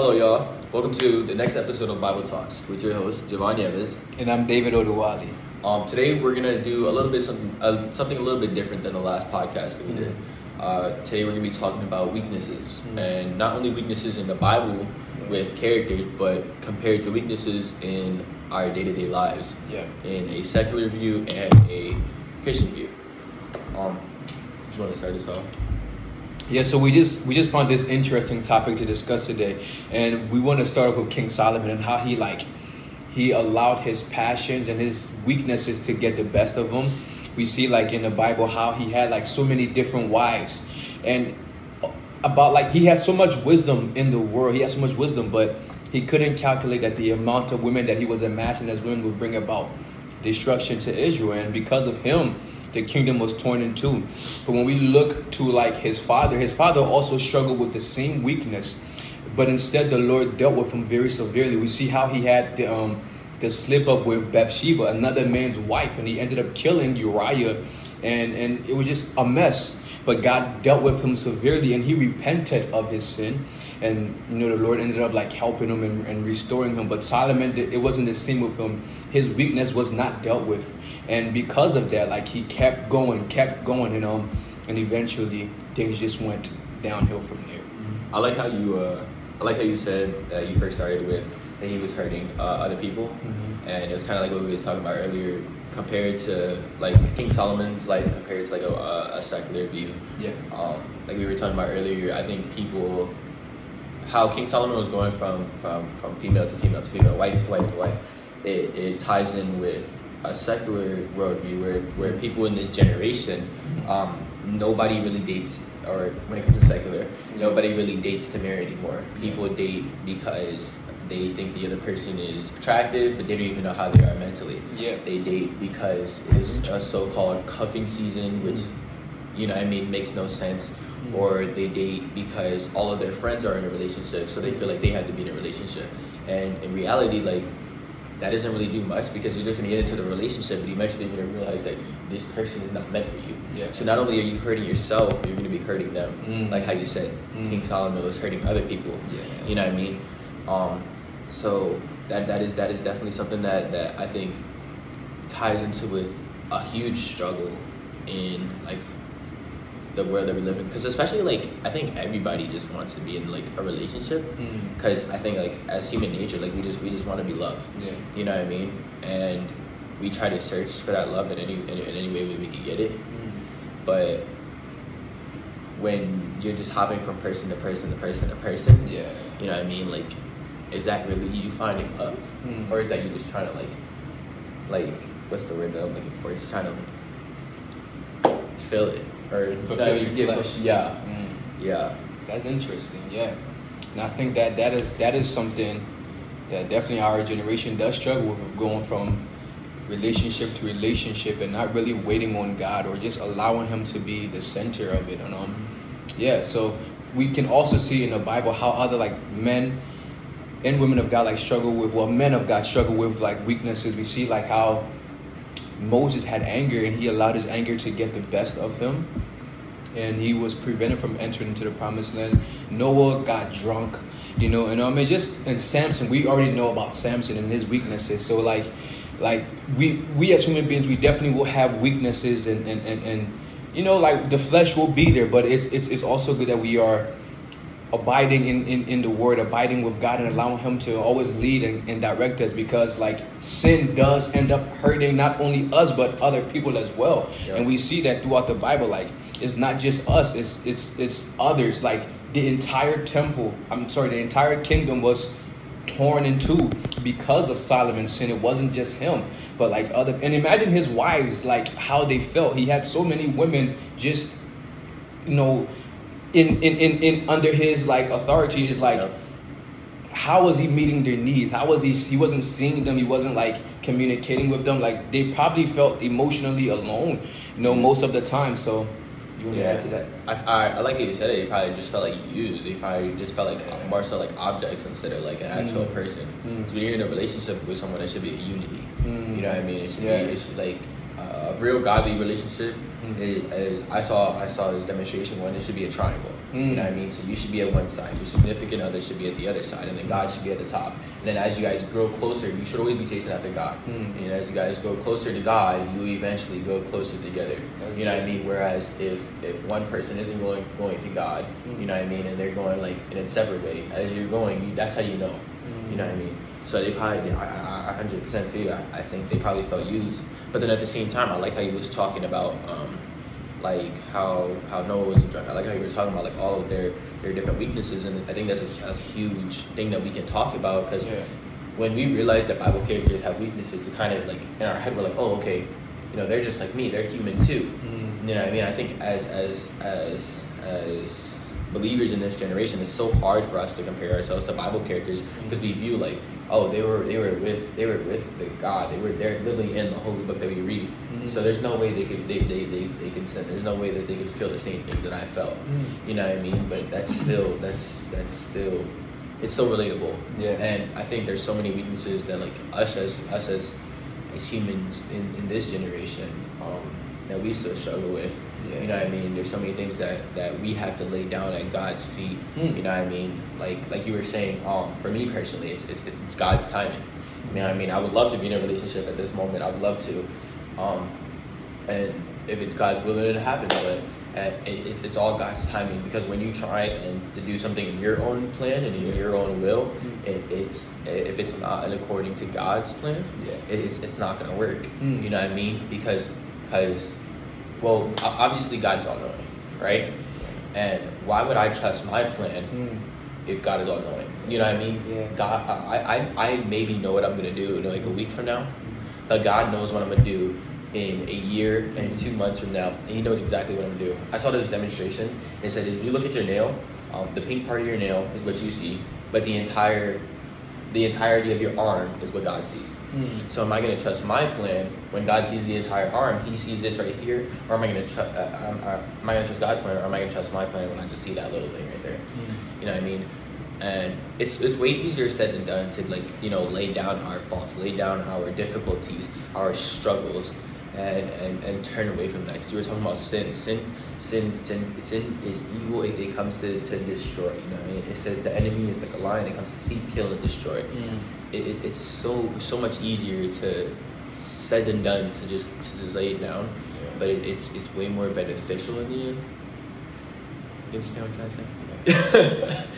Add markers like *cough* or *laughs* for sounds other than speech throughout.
Hello, y'all. Welcome to the next episode of Bible Talks with your host, Javon Yeves. And I'm David Oduwali. Um, today we're gonna do a little bit something, uh, something a little bit different than the last podcast that we did. Uh, today we're gonna be talking about weaknesses, Mhm. and not only weaknesses in the Bible with characters, but compared to weaknesses in our day-to-day lives, Yeah. in a secular view and a Christian view. Um, just want to start this off. Yeah, so we just we just found this interesting topic to discuss today, and we want to start off with King Solomon and how he like he allowed his passions and his weaknesses to get the best of him. We see like in the Bible how he had like so many different wives, and about like he had so much wisdom in the world. He had so much wisdom, but he couldn't calculate that the amount of women that he was amassing as women would bring about destruction to Israel, and because of him, the kingdom was torn in two. But when we look to like his father, his father also struggled with the same weakness, but instead the Lord dealt with him very severely. We see how he had the um the slip up with Bathsheba, another man's wife, and he ended up killing Uriah, and and it was just a mess. But God dealt with him severely, and he repented of his sin, and you know the Lord ended up like helping him and, and restoring him. But Solomon, it wasn't the same with him. His weakness was not dealt with, and because of that, like he kept going, kept going, and um, and eventually things just went downhill from there. I like how you, uh, I like how you said that you first started with that he was hurting uh, other people, Mhm. and it was kind of like what we was talking about earlier, compared to like King Solomon's life compared to like a, a, a secular view. Yeah. Um, like we were talking about earlier, I think people, how King Solomon was going from from from female to female to female, wife to wife to wife, it, it ties in with a secular worldview where where people in this generation, Mhm. um, nobody really dates, or when it comes to secular, nobody really dates to marry anymore. People date because they think the other person is attractive, but they don't even know how they are mentally. Yeah. They date because it's a so-called cuffing season, which you know, I mean, makes no sense. Mhm. Or they date because all of their friends are in a relationship, so they feel like they have to be in a relationship. And in reality, like that doesn't really do much because you're just gonna get into the relationship, but eventually you're gonna realize that this person is not meant for you. Yeah. So not only are you hurting yourself, you're gonna be hurting them. Mm. Like how you said, Mm. King Solomon was hurting other people. Yeah. You know what I mean? Um, so that that is that is definitely something that that I think ties into with a huge struggle in like the world that we live in because especially like i think everybody just wants to be in like a relationship Mm. because i think like as human nature like we just we just want to be loved Yeah. you know what i mean and we try to search for that love in any in, in any way we can get it Mm. but when you're just hopping from person to person to person to person Yeah. you know what i mean like is that really you finding love Mm. or is that you just trying to like like what's the word that i'm looking for just trying to fill it or Fulfill your get- flesh. yeah Mm. yeah That's interesting, yeah. And I think that that is that is something that definitely our generation does struggle with going from relationship to relationship and not really waiting on God or just allowing Him to be the center of it. And um, yeah. So we can also see in the Bible how other like men and women of God like struggle with well men of God struggle with like weaknesses. We see like how Moses had anger and he allowed his anger to get the best of him and he was prevented from entering into the promised land. Noah got drunk, you know, and um, and just and Samson, we already know about Samson and his weaknesses. So like, like we we as human beings, we definitely will have weaknesses, and and and, and you know, like the flesh will be there, but it's it's it's also good that we are abiding in, in, in the word, abiding with God and allowing him to always lead and, and direct us because like sin does end up hurting not only us but other people as well. Yeah. And we see that throughout the Bible. Like it's not just us, it's it's it's others. Like the entire temple, I'm sorry, the entire kingdom was torn in two because of Solomon's sin. It wasn't just him, but like other and imagine his wives, like how they felt. He had so many women just you know in in, in, in under his like authority is like Yep. how was he meeting their needs? How was he he wasn't seeing them, he wasn't like communicating with them. Like they probably felt emotionally alone, you know, most of the time. So you want to add to that? I, I, I like how you said it. They probably just felt like used. They probably just felt like Yeah. more so like objects instead of like an actual Mm. person. Mm. when you're in a relationship with someone, it should be a unity. Mm. You know what I mean? It should Yeah. be. It should like uh, a real godly relationship. Mm. Is, I saw I saw this demonstration one. It should be a triangle. You know what I mean? So you should be at one side, your significant other should be at the other side, and then God should be at the top. And then as you guys grow closer, you should always be chasing after God. Mm. And as you guys go closer to God, you eventually go closer together. That's you know what I mean? Whereas if if one person isn't going going to God, Mm. you know what I mean, and they're going like in a separate way, as you're going, you, that's how you know. You know what I mean? So they probably, I, I, I 100% feel, I, I think they probably felt used. But then at the same time, I like how you was talking about, um, like how how Noah was a drunk. I like how you were talking about like all of their their different weaknesses, and I think that's a, a huge thing that we can talk about because Yeah. when we realize that Bible characters have weaknesses, it kind of like in our head we're like, oh okay, you know they're just like me, they're human too. Mm. You know I mean? I think as as as as believers in this generation, it's so hard for us to compare ourselves to Bible characters because we view like, oh, they were they were with they were with the God. They were they're literally in the holy book that we read. Mhm. So there's no way they could they, they, they, they could sin. There's no way that they could feel the same things that I felt. Mm. You know what I mean? But that's still that's that's still it's still relatable. Yeah. And I think there's so many weaknesses that like us as us as as humans in, in this generation um, that we still struggle with. Yeah. You know what I mean? There's so many things that, that we have to lay down at God's feet. Hmm. You know what I mean? Like like you were saying, um, for me personally, it's, it's, it's God's timing. You know what I mean? I would love to be in a relationship at this moment. I would love to. Um, and if it's God's will, it'll happen. But it, it's, it's all God's timing because when you try and to do something in your own plan and in your own will, Mm. it, it's if it's not according to God's plan, Yeah. it, it's it's not gonna work. Mm. You know what I mean? Because because well, obviously God is all knowing, right? And why would I trust my plan Mm. if God is all knowing? You know what I mean? Yeah. God, I, I, I maybe know what I'm gonna do in like a week from now, but God knows what I'm gonna do in a year and two months from now, and He knows exactly what I'm gonna do. I saw this demonstration. and It said, if you look at your nail, um, the pink part of your nail is what you see, but the entire, the entirety of your arm is what God sees. Mm. So am I going to trust my plan when God sees the entire arm? He sees this right here, or am I going to trust? Uh, um, uh, am I going to trust God's plan, or am I going to trust my plan when I just see that little thing right there? Mm. You know what I mean? And it's it's way easier said than done to like you know lay down our faults, lay down our difficulties, our struggles, and and, and turn away from that. Because you were talking about sin, sin, sin, sin, sin is evil. It, it comes to, to destroy. You know what I mean? It says the enemy is like a lion. It comes to seek, kill, and destroy Mm. it, it, it's so so much easier to said than done to just to just lay it down, Yeah. but it, it's it's way more beneficial in the end. You understand what I'm trying to say? *laughs*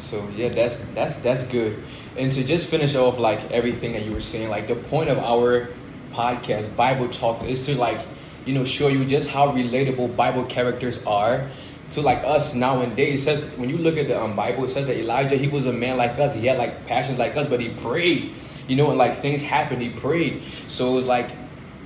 So yeah, that's that's that's good. And to just finish off like everything that you were saying, like the point of our podcast, Bible Talk, is to like, you know, show you just how relatable Bible characters are to like us nowadays. It says when you look at the um, Bible, it says that Elijah he was a man like us. He had like passions like us, but he prayed. You know, and like things happened, he prayed. So it's like,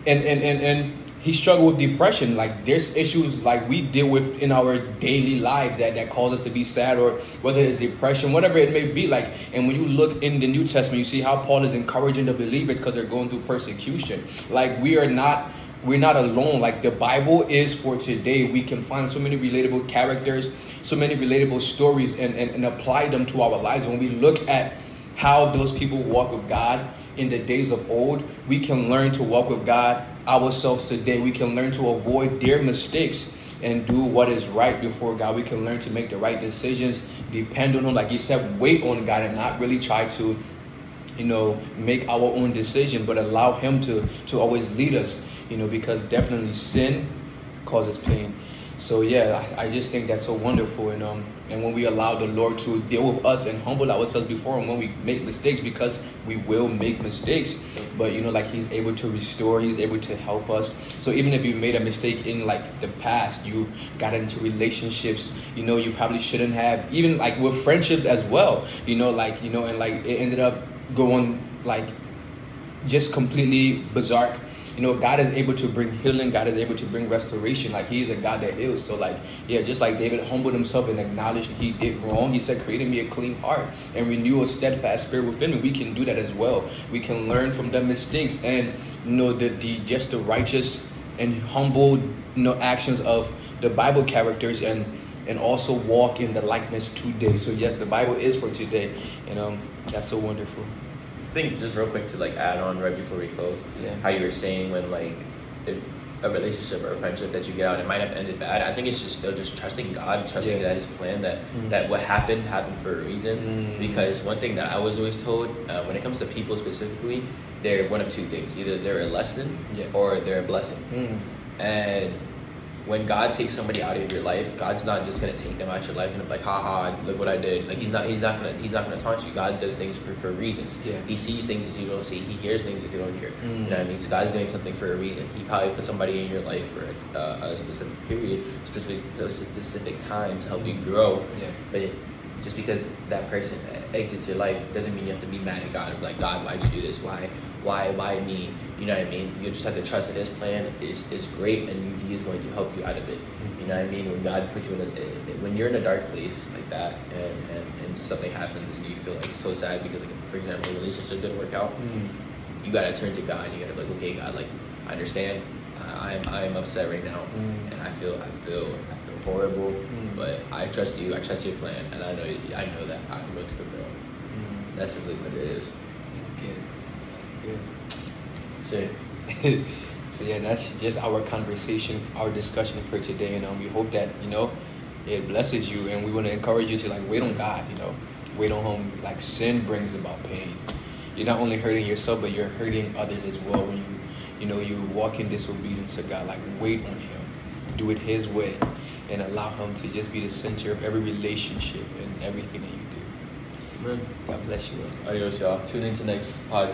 and and and and he struggled with depression. Like there's issues like we deal with in our daily life that that cause us to be sad, or whether it's depression, whatever it may be. Like, and when you look in the New Testament, you see how Paul is encouraging the believers because they're going through persecution. Like we are not. We're not alone. Like the Bible is for today. We can find so many relatable characters, so many relatable stories, and, and, and apply them to our lives. When we look at how those people walk with God in the days of old, we can learn to walk with God ourselves today. We can learn to avoid their mistakes and do what is right before God. We can learn to make the right decisions, depend on Him. Like you said, wait on God and not really try to, you know, make our own decision, but allow Him to to always lead us. You know, because definitely sin causes pain. So yeah, I, just think that's so wonderful, and um, and when we allow the Lord to deal with us and humble ourselves before Him when we make mistakes, because we will make mistakes, but you know, like He's able to restore, He's able to help us. So even if you made a mistake in like the past, you've got into relationships, you know, you probably shouldn't have, even like with friendships as well, you know, like you know, and like it ended up going like just completely bizarre. You know, God is able to bring healing. God is able to bring restoration. Like He is a God that heals. So, like, yeah, just like David humbled himself and acknowledged he did wrong. He said, "Create in me a clean heart and renew a steadfast spirit within me." We can do that as well. We can learn from the mistakes and you know the, the just the righteous and humble you know actions of the Bible characters and and also walk in the likeness today. So yes, the Bible is for today, and um, that's so wonderful. I think just real quick to like add on right before we close, Yeah. how you were saying when like if a relationship or a friendship that you get out, it might have ended bad. I think it's just still just trusting God, trusting Yeah. that His plan, that Mm. that what happened happened for a reason. Mm. Because one thing that I was always told, uh, when it comes to people specifically, they're one of two things: either they're a lesson Yeah. or they're a blessing. Mm. And when God takes somebody out of your life, God's not just gonna take them out of your life and be like, "Ha ha, look what I did." Like He's not, He's not gonna, He's not gonna taunt you. God does things for, for reasons. Yeah. He sees things that you don't see. He hears things that you don't hear. Mm. You know what I mean? So God's doing something for a reason. He probably put somebody in your life for a, uh, a specific period, specific, a specific time to help you grow. Yeah. But just because that person exits your life doesn't mean you have to be mad at God. Like God, why'd you do this? Why, why, why me? You know what I mean? You just have to trust that His plan is, is great, and He is going to help you out of it. You know what I mean? When God puts you in a, eh, when you're in a dark place like that, and, and, and something happens, and you feel like so sad because, like, for example, a relationship didn't work out, Mm. you gotta turn to God. You gotta be like, okay, God, like, I understand. I, I'm I'm upset right now, Mm. and I feel I feel I feel horrible. Mm. But I trust you. I trust your plan, and I know I know that I'm going to prevail. Mm. That's really what it is. That's good. That's good. So *laughs* so yeah, that's just our conversation, our discussion for today, and um, we hope that you know it blesses you, and we want to encourage you to like wait on God, you know, wait on Him. Like sin brings about pain. You're not only hurting yourself, but you're hurting others as well when you, you know, you walk in disobedience to God. Like wait on Him, do it His way, and allow Him to just be the center of every relationship and everything that you do. Amen. God bless you. all. Adios, y'all. Tune into next podcast.